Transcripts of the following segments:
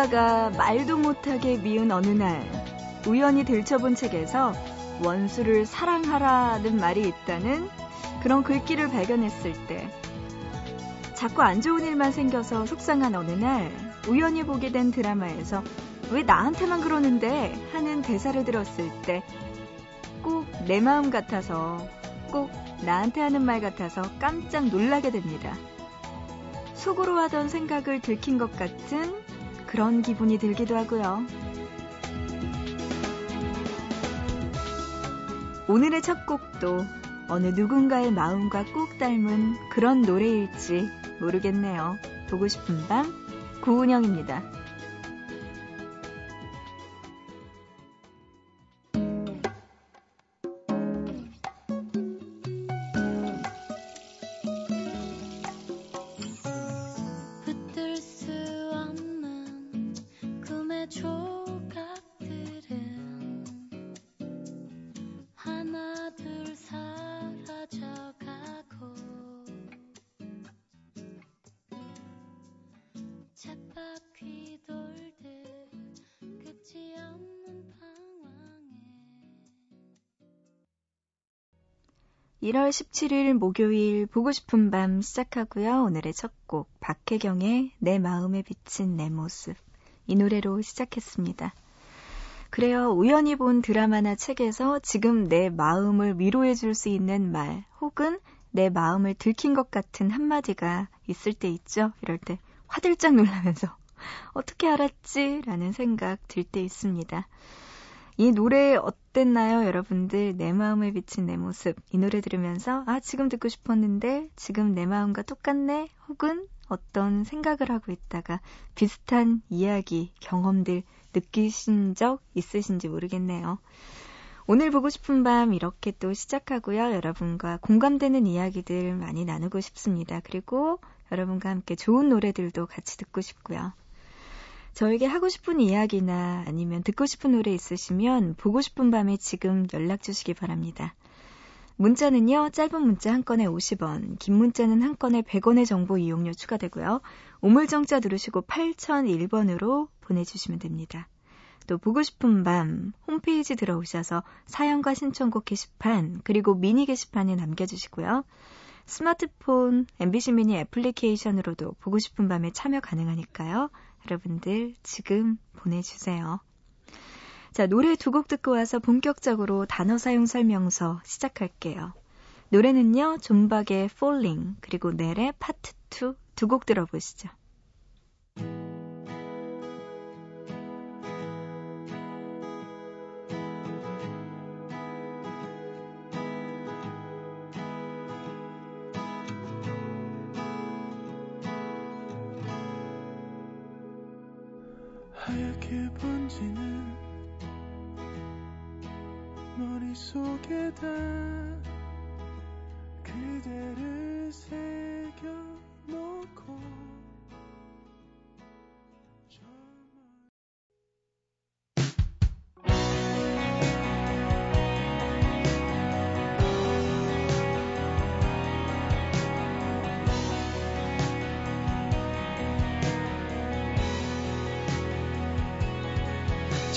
누군가가 말도 못하게 미운 어느 날 우연히 들춰본 책에서 원수를 사랑하라는 말이 있다는 그런 글귀를 발견했을 때 자꾸 안 좋은 일만 생겨서 속상한 어느 날 우연히 보게 된 드라마에서 왜 나한테만 그러는데 하는 대사를 들었을 때 꼭 내 마음 같아서 꼭 나한테 하는 말 같아서 깜짝 놀라게 됩니다. 속으로 하던 생각을 들킨 것 같은 그런 기분이 들기도 하고요. 오늘의 첫 곡도 어느 누군가의 마음과 꼭 닮은 그런 노래일지 모르겠네요. 보고 싶은 밤, 구은영입니다. 1월 17일 목요일 보고 싶은 밤 시작하고요. 오늘의 첫 곡 박혜경의 내 마음에 비친 내 모습 이 노래로 시작했습니다. 그래요. 우연히 본 드라마나 책에서 지금 내 마음을 위로해 줄 수 있는 말 혹은 내 마음을 들킨 것 같은 한마디가 있을 때 있죠. 이럴 때 화들짝 놀라면서 어떻게 알았지? 라는 생각 들 때 있습니다. 이 노래 어땠나요, 여러분들? 내 마음에 비친 내 모습. 이 노래 들으면서, 아, 지금 듣고 싶었는데, 지금 내 마음과 똑같네? 혹은 어떤 생각을 하고 있다가 비슷한 이야기, 경험들 느끼신 적 있으신지 모르겠네요. 오늘 보고 싶은 밤 이렇게 또 시작하고요. 여러분과 공감되는 이야기들 많이 나누고 싶습니다. 그리고 여러분과 함께 좋은 노래들도 같이 듣고 싶고요. 저에게 하고 싶은 이야기나 아니면 듣고 싶은 노래 있으시면 보고 싶은 밤에 지금 연락 주시기 바랍니다. 문자는요, 짧은 문자 한 건에 50원, 긴 문자는 한 건에 100원의 정보 이용료 추가되고요. 우물정자 누르시고 8001번으로 보내주시면 됩니다. 또 보고 싶은 밤 홈페이지 들어오셔서 사연과 신청곡 게시판 그리고 미니 게시판에 남겨주시고요. 스마트폰 MBC 미니 애플리케이션으로도 보고 싶은 밤에 참여 가능하니까요. 여러분들 지금 보내주세요. 자, 노래 두 곡 듣고 와서 본격적으로 단어 사용 설명서 시작할게요. 노래는요, 존박의 Falling, 그리고 넬의 파트 2 두 곡 들어보시죠. 하얗게 번지는 머릿속에다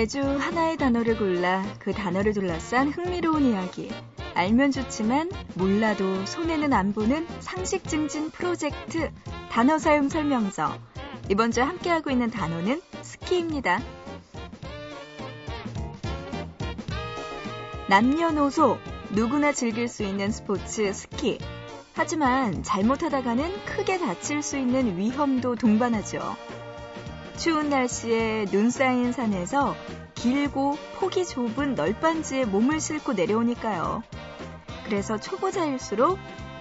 매주 하나의 단어를 골라 그 단어를 둘러싼 흥미로운 이야기. 알면 좋지만 몰라도 손에는 안 보는 상식 증진 프로젝트 단어 사용 설명서. 이번 주 함께하고 있는 단어는 스키입니다. 남녀노소 누구나 즐길 수 있는 스포츠 스키. 하지만 잘못하다가는 크게 다칠 수 있는 위험도 동반하죠. 추운 날씨에 눈 쌓인 산에서 길고 폭이 좁은 널빤지에 몸을 싣고 내려오니까요. 그래서 초보자일수록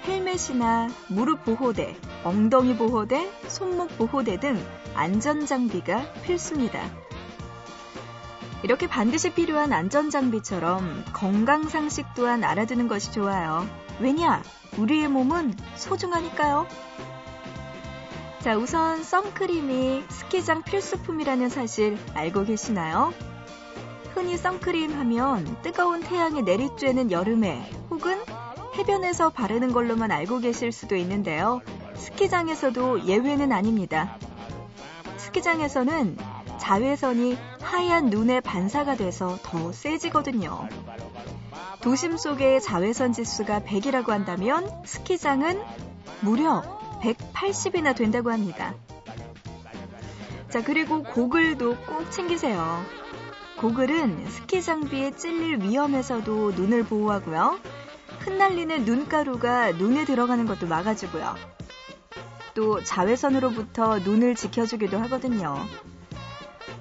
헬멧이나 무릎 보호대, 엉덩이 보호대, 손목 보호대 등 안전 장비가 필수입니다. 이렇게 반드시 필요한 안전 장비처럼 건강 상식 또한 알아두는 것이 좋아요. 왜냐? 우리의 몸은 소중하니까요. 자, 우선 선크림이 스키장 필수품이라는 사실 알고 계시나요? 흔히 선크림 하면 뜨거운 태양에 내리쬐는 여름에 혹은 해변에서 바르는 걸로만 알고 계실 수도 있는데요. 스키장에서도 예외는 아닙니다. 스키장에서는 자외선이 하얀 눈에 반사가 돼서 더 세지거든요. 도심 속의 자외선 지수가 100이라고 한다면 스키장은 무려 180이나 된다고 합니다. 자, 그리고 고글도 꼭 챙기세요. 고글은 스키 장비에 찔릴 위험에서도 눈을 보호하고요. 흩날리는 눈가루가 눈에 들어가는 것도 막아주고요. 또 자외선으로부터 눈을 지켜주기도 하거든요.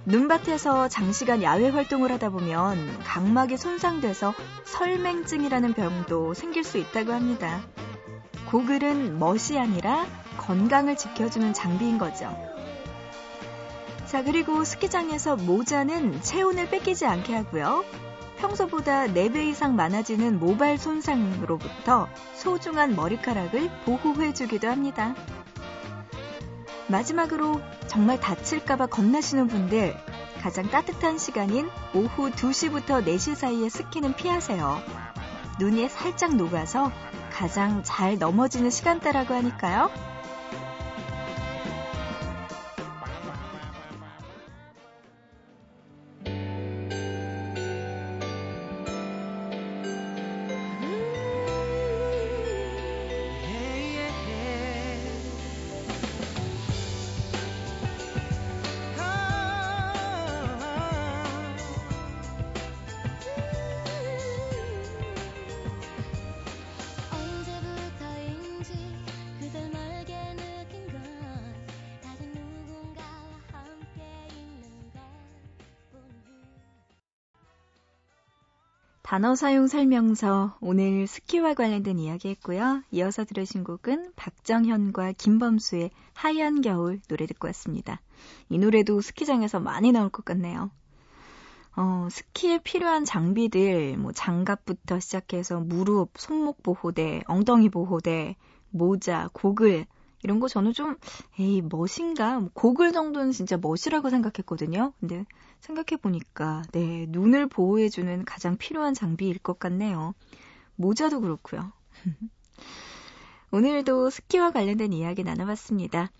눈밭에서 장시간 야외 활동을 하다 보면 각막이 손상돼서 설맹증이라는 병도 생길 수 있다고 합니다. 고글은 멋이 아니라 건강을 지켜주는 장비인 거죠. 자, 그리고 스키장에서 모자는 체온을 뺏기지 않게 하고요. 평소보다 4배 이상 많아지는 모발 손상으로부터 소중한 머리카락을 보호해주기도 합니다. 마지막으로 정말 다칠까봐 겁나시는 분들 가장 따뜻한 시간인 오후 2시부터 4시 사이에 스키는 피하세요. 눈이 살짝 녹아서 가장 잘 넘어지는 시간대라고 하니까요. 단어 사용 설명서 오늘 스키와 관련된 이야기 했고요. 이어서 들으신 곡은 박정현과 김범수의 하얀 겨울 노래 듣고 왔습니다. 이 노래도 스키장에서 많이 나올 것 같네요. 어, 스키에 필요한 장비들, 뭐 장갑부터 시작해서 무릎, 손목 보호대, 엉덩이 보호대, 모자, 고글, 이런 거 저는 좀, 에이, 멋인가? 고글 정도는 진짜 멋이라고 생각했거든요. 근데 생각해 보니까, 네, 눈을 보호해 주는 가장 필요한 장비일 것 같네요. 모자도 그렇고요. 오늘도 스키와 관련된 이야기 나눠봤습니다.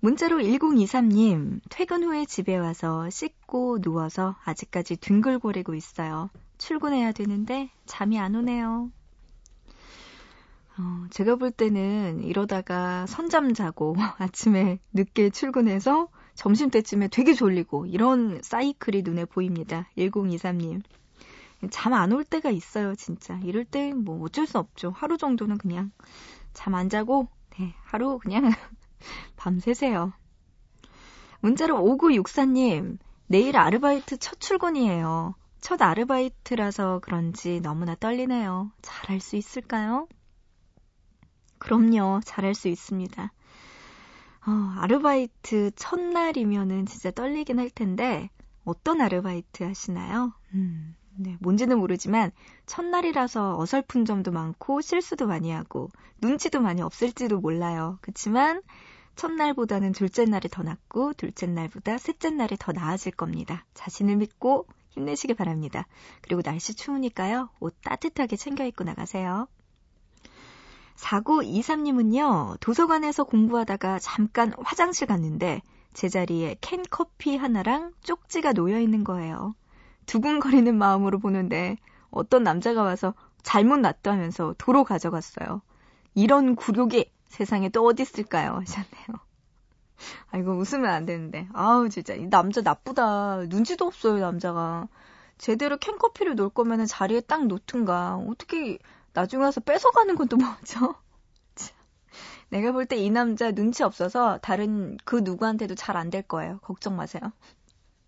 문자로 1023님, 퇴근 후에 집에 와서 씻고 누워서 아직까지 뒹굴거리고 있어요. 출근해야 되는데 잠이 안 오네요. 어, 제가 볼 때는 이러다가 선잠 자고 아침에 늦게 출근해서 점심 때쯤에 되게 졸리고 이런 사이클이 눈에 보입니다. 1023님. 잠 안 올 때가 있어요, 진짜. 이럴 때 뭐 어쩔 수 없죠. 하루 정도는 그냥 잠 안 자고, 네, 하루 그냥 밤새세요. 문자로 5964님, 내일 아르바이트 첫 출근이에요. 첫 아르바이트라서 그런지 너무나 떨리네요. 잘할 수 있을까요? 그럼요. 잘할 수 있습니다. 어, 아르바이트 첫날이면은 진짜 떨리긴 할 텐데, 어떤 아르바이트 하시나요? 음, 네, 뭔지는 모르지만, 첫날이라서 어설픈 점도 많고, 실수도 많이 하고, 눈치도 많이 없을지도 몰라요. 그치만, 첫날보다는 둘째 날이 더 낫고, 둘째 날보다 셋째 날이 더 나아질 겁니다. 자신을 믿고 힘내시길 바랍니다. 그리고 날씨 추우니까요, 옷 따뜻하게 챙겨 입고 나가세요. 4923님은요, 도서관에서 공부하다가 잠깐 화장실 갔는데, 제자리에 캔커피 하나랑 쪽지가 놓여 있는 거예요. 두근거리는 마음으로 보는데, 어떤 남자가 와서 잘못 놨다면서 도로 가져갔어요. 이런 굴욕이 세상에 또 어디 있을까요? 하셨네요. 아이고, 웃으면 안 되는데. 아우, 진짜. 이 남자 나쁘다. 눈치도 없어요, 남자가. 제대로 캔커피를 놓을 거면 자리에 딱 놓든가. 어떻게 나중에 와서 뺏어가는 건 또 뭐죠? 내가 볼 때 이 남자 눈치 없어서 다른 그 누구한테도 잘 안 될 거예요. 걱정 마세요.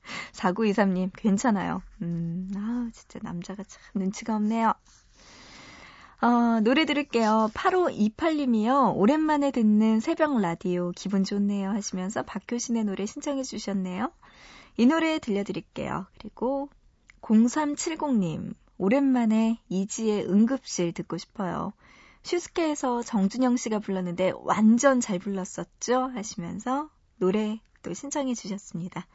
4923님, 괜찮아요. 음, 아, 진짜 남자가 참 눈치가 없네요. 어, 노래 들을게요. 8528님이요. 오랜만에 듣는 새벽 라디오 기분 좋네요 하시면서 박효신의 노래 신청해 주셨네요. 이 노래 들려드릴게요. 그리고 0370님. 오랜만에 이지의 응급실 듣고 싶어요. 슈스케에서 정준영 씨가 불렀는데 완전 잘 불렀었죠? 하시면서 노래 또 신청해 주셨습니다.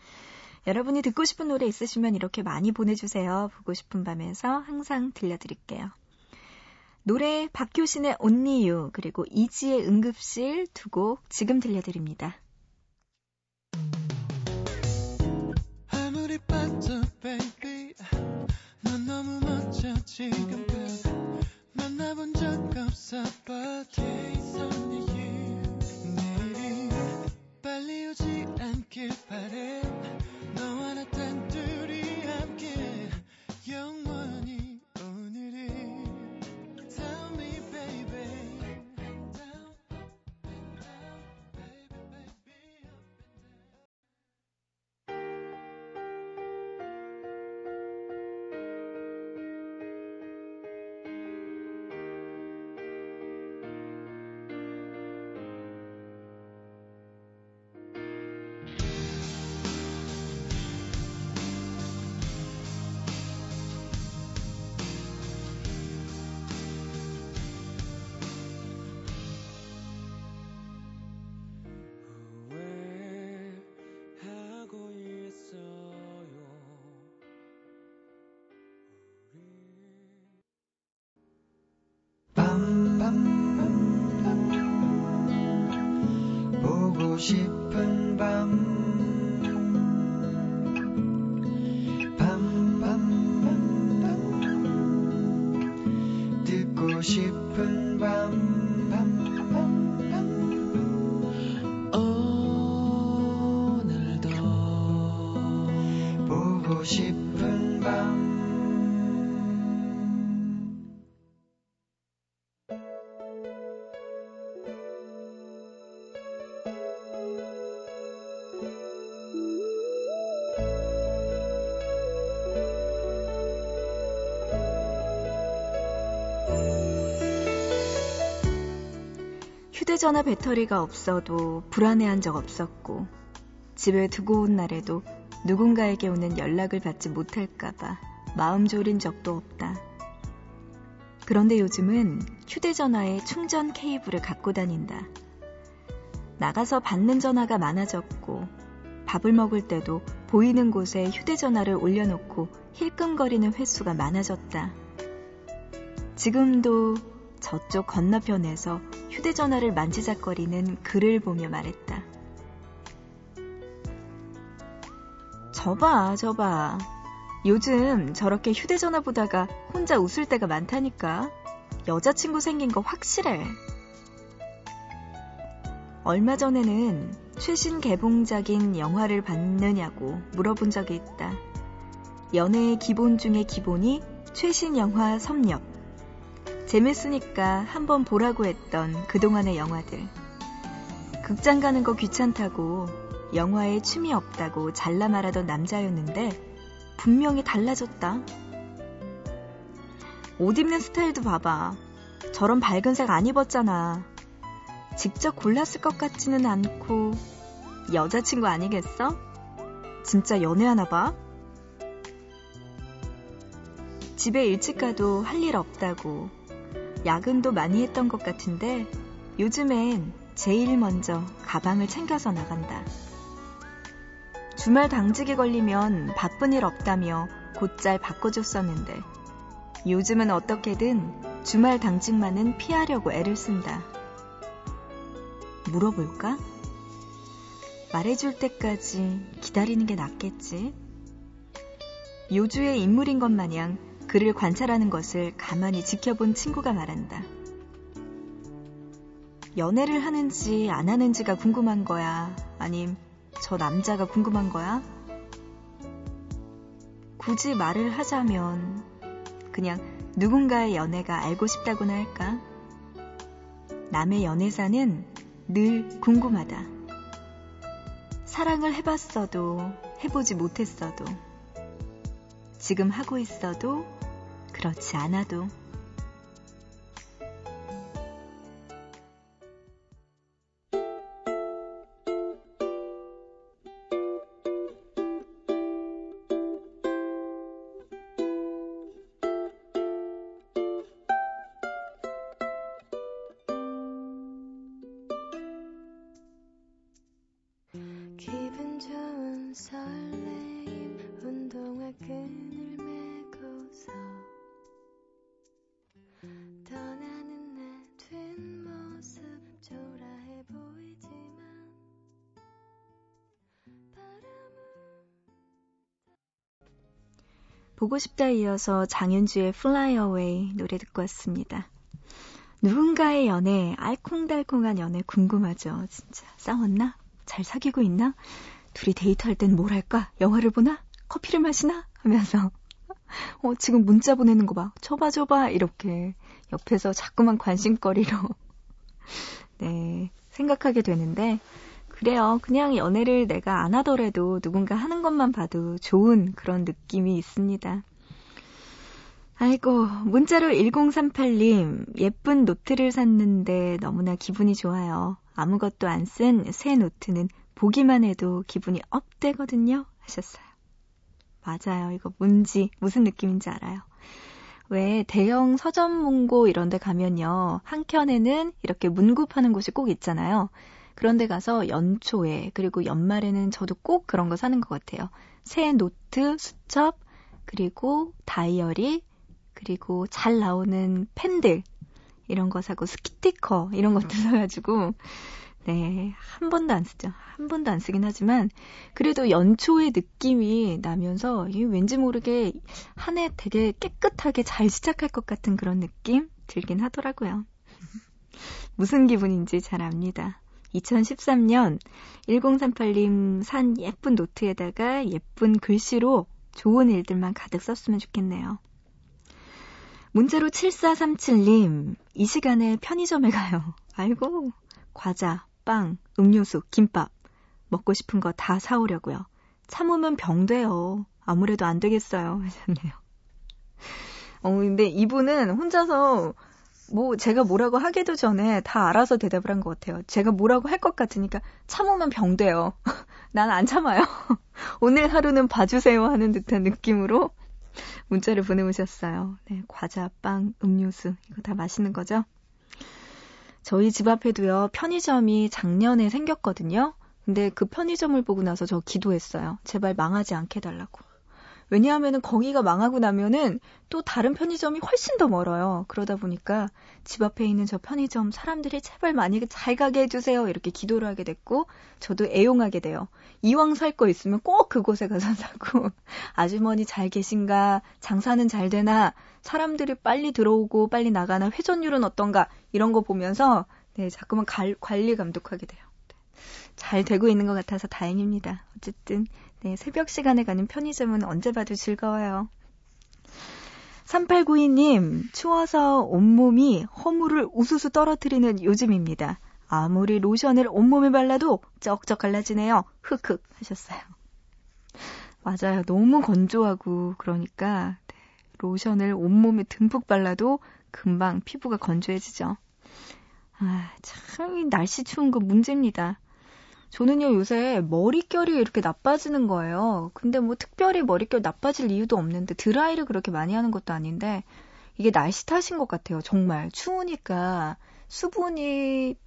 여러분이 듣고 싶은 노래 있으시면 이렇게 많이 보내주세요. 보고 싶은 밤에서 항상 들려드릴게요. 노래 박효신의 You 그리고 이지의 응급실 두 곡 지금 들려드립니다. 아무리 봐도 baby 넌 너무 멋져 지금 만나본 적 없어 but it's only you 내일이. 빨리 오지 않길 바래 싶은 밤 밤, 휴대전화 배터리가 없어도 불안해한 적 없었고, 집에 두고 온 날에도 누군가에게 오는 연락을 받지 못할까봐 마음 졸인 적도 없다. 그런데 요즘은 휴대전화에 충전 케이블을 갖고 다닌다. 나가서 받는 전화가 많아졌고, 밥을 먹을 때도 보이는 곳에 휴대전화를 올려놓고 힐끔거리는 횟수가 많아졌다. 지금도 저쪽 건너편에서 휴대전화를 만지작거리는 그를 보며 말했다. 저봐, 저봐. 요즘 저렇게 휴대전화 보다가 혼자 웃을 때가 많다니까. 여자친구 생긴 거 확실해. 얼마 전에는 최신 개봉작인 영화를 봤느냐고 물어본 적이 있다. 연애의 기본 중의 기본이 최신 영화 섭렵. 재밌으니까 한번 보라고 했던 그동안의 영화들. 극장 가는 거 귀찮다고 영화에 취미 없다고 잘라 말하던 남자였는데 분명히 달라졌다. 옷 입는 스타일도 봐봐. 저런 밝은 색 안 입었잖아. 직접 골랐을 것 같지는 않고 여자친구 아니겠어? 진짜 연애하나 봐? 집에 일찍 가도 할 일 없다고 야근도 많이 했던 것 같은데 요즘엔 제일 먼저 가방을 챙겨서 나간다. 주말 당직이 걸리면 바쁜 일 없다며 곧잘 바꿔줬었는데 요즘은 어떻게든 주말 당직만은 피하려고 애를 쓴다. 물어볼까? 말해줄 때까지 기다리는 게 낫겠지. 요주의 인물인 것 마냥 그를 관찰하는 것을 가만히 지켜본 친구가 말한다. 연애를 하는지 안 하는지가 궁금한 거야? 아님 저 남자가 궁금한 거야? 굳이 말을 하자면 그냥 누군가의 연애가 알고 싶다고나 할까? 남의 연애사는 늘 궁금하다. 사랑을 해봤어도 해보지 못했어도 지금 하고 있어도 그렇지 않아도 보고 싶다 이어서 장윤주의 Fly Away 노래 듣고 왔습니다. 누군가의 연애, 알콩달콩한 연애 궁금하죠, 진짜. 싸웠나? 잘 사귀고 있나? 둘이 데이트할 땐 뭘 할까? 영화를 보나? 커피를 마시나? 하면서 어, 지금 문자 보내는 거 봐. 줘봐, 줘봐. 이렇게 옆에서 자꾸만 관심거리로 네, 생각하게 되는데 그래요. 그냥 연애를 내가 안 하더라도 누군가 하는 것만 봐도 좋은 그런 느낌이 있습니다. 아이고, 문자로 1038님, 예쁜 노트를 샀는데 너무나 기분이 좋아요. 아무것도 안 쓴 새 노트는 보기만 해도 기분이 업되거든요. 하셨어요. 맞아요. 이거 뭔지, 무슨 느낌인지 알아요. 왜 대형 서점 문고 이런 데 가면요. 한켠에는 이렇게 문구 파는 곳이 꼭 있잖아요. 그런데 가서 연초에 그리고 연말에는 저도 꼭 그런 거 사는 것 같아요. 새 노트, 수첩, 그리고 다이어리, 그리고 잘 나오는 펜들 이런 거 사고 스티커 이런 것도 사가지고 네, 한 번도 안 쓰죠. 한 번도 안 쓰긴 하지만, 그래도 연초의 느낌이 나면서, 왠지 모르게 한 해 되게 깨끗하게 잘 시작할 것 같은 그런 느낌 들긴 하더라고요. 무슨 기분인지 잘 압니다. 2013년 1038님 산 예쁜 노트에다가 예쁜 글씨로 좋은 일들만 가득 썼으면 좋겠네요. 문자로 7437님, 이 시간에 편의점에 가요. 아이고, 과자, 빵, 음료수, 김밥. 먹고 싶은 거 다 사오려고요. 참으면 병돼요. 아무래도 안 되겠어요. 하셨네요. 어, 근데 이분은 혼자서 뭐 제가 뭐라고 하기도 전에 다 알아서 대답을 한 것 같아요. 제가 뭐라고 할 것 같으니까 참으면 병돼요. 난 안 참아요. 오늘 하루는 봐주세요 하는 듯한 느낌으로 문자를 보내오셨어요. 네, 과자, 빵, 음료수 이거 다 맛있는 거죠? 저희 집 앞에도요, 편의점이 작년에 생겼거든요. 근데 그 편의점을 보고 나서 저 기도했어요. 제발 망하지 않게 해달라고. 왜냐하면은 거기가 망하고 나면은 또 다른 편의점이 훨씬 더 멀어요. 그러다 보니까 집 앞에 있는 저 편의점 사람들이 제발 많이 잘 가게 해주세요. 이렇게 기도를 하게 됐고, 저도 애용하게 돼요. 이왕 살 거 있으면 꼭 그곳에 가서 사고, 아주머니 잘 계신가, 장사는 잘 되나, 사람들이 빨리 들어오고 빨리 나가나, 회전율은 어떤가, 이런 거 보면서, 네, 자꾸만 갈, 관리 감독하게 돼요. 잘 되고 있는 것 같아서 다행입니다. 어쨌든 네, 새벽 시간에 가는 편의점은 언제 봐도 즐거워요. 3892님, 추워서 온몸이 허물을 우수수 떨어뜨리는 요즘입니다. 아무리 로션을 온몸에 발라도 쩍쩍 갈라지네요. 흑흑 하셨어요. 맞아요. 너무 건조하고 그러니까 네, 로션을 온몸에 듬뿍 발라도 금방 피부가 건조해지죠. 아, 참 날씨 추운 거 문제입니다. 저는요, 요새 머릿결이 이렇게 나빠지는 거예요. 근데 뭐 특별히 머릿결 나빠질 이유도 없는데 드라이를 그렇게 많이 하는 것도 아닌데 이게 날씨 탓인 것 같아요. 정말 추우니까 수분이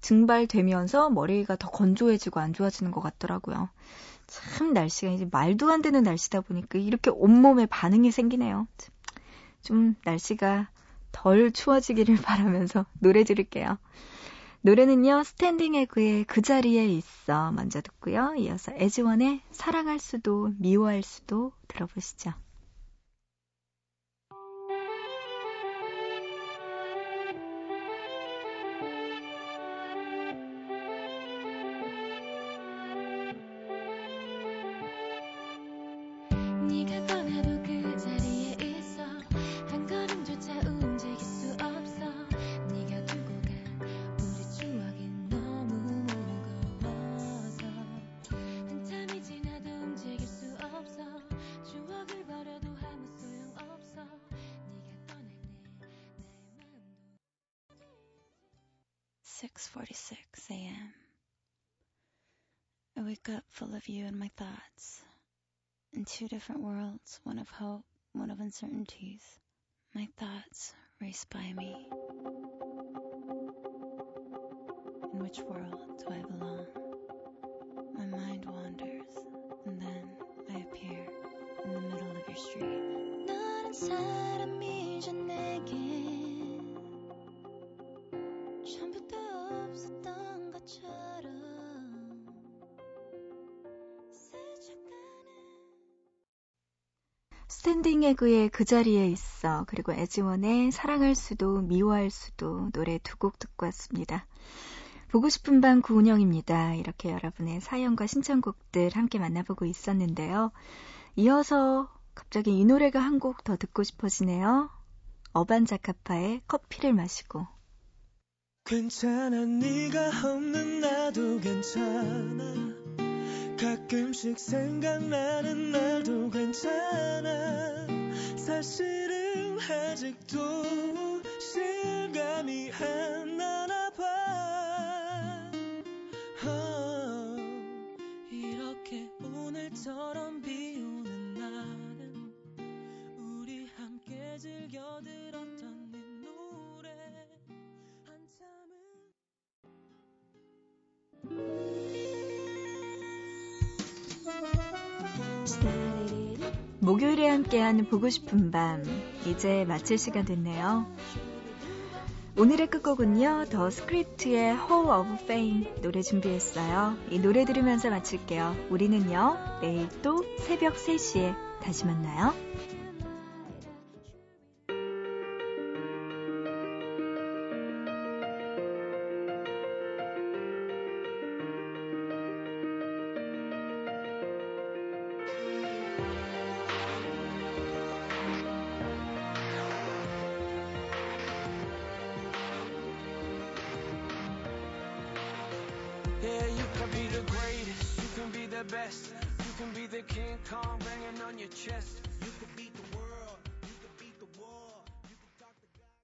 증발되면서 머리가 더 건조해지고 안 좋아지는 것 같더라고요. 참 날씨가 이제 말도 안 되는 날씨다 보니까 이렇게 온몸에 반응이 생기네요. 좀 날씨가 덜 추워지기를 바라면서 노래 들을게요. 노래는요, 스탠딩 에그의 그 자리에 있어 먼저 듣고요. 이어서 에즈원의 사랑할 수도 미워할 수도 들어보시죠. Wake up full of you and my thoughts. In two different worlds, one of hope, one of uncertainties. My thoughts race by me. In which world do I belong? My mind wanders, and then I appear in the middle of your street. 스탠딩 에그의 그 자리에 있어 그리고 애즈원의 사랑할 수도 미워할 수도 노래 두 곡 듣고 왔습니다. 보고 싶은 밤 구은영입니다. 이렇게 여러분의 사연과 신청곡들 함께 만나보고 있었는데요. 이어서 갑자기 이 노래가 한 곡 더 듣고 싶어지네요. 어반자카파의 커피를 마시고 괜찮아 네가 없는 나도 괜찮아 가끔씩 생각나는 날도 괜찮아. 사실은 아직도 실감이 안 나나 봐. oh, 이렇게 오늘처럼 비 목요일에 함께하는 보고 싶은 밤 이제 마칠 시간 됐네요. 오늘의 끝곡은요 더 스크립트의 Hall of Fame 노래 준비했어요. 이 노래 들으면서 마칠게요. 우리는요 내일 또 새벽 3시에 다시 만나요.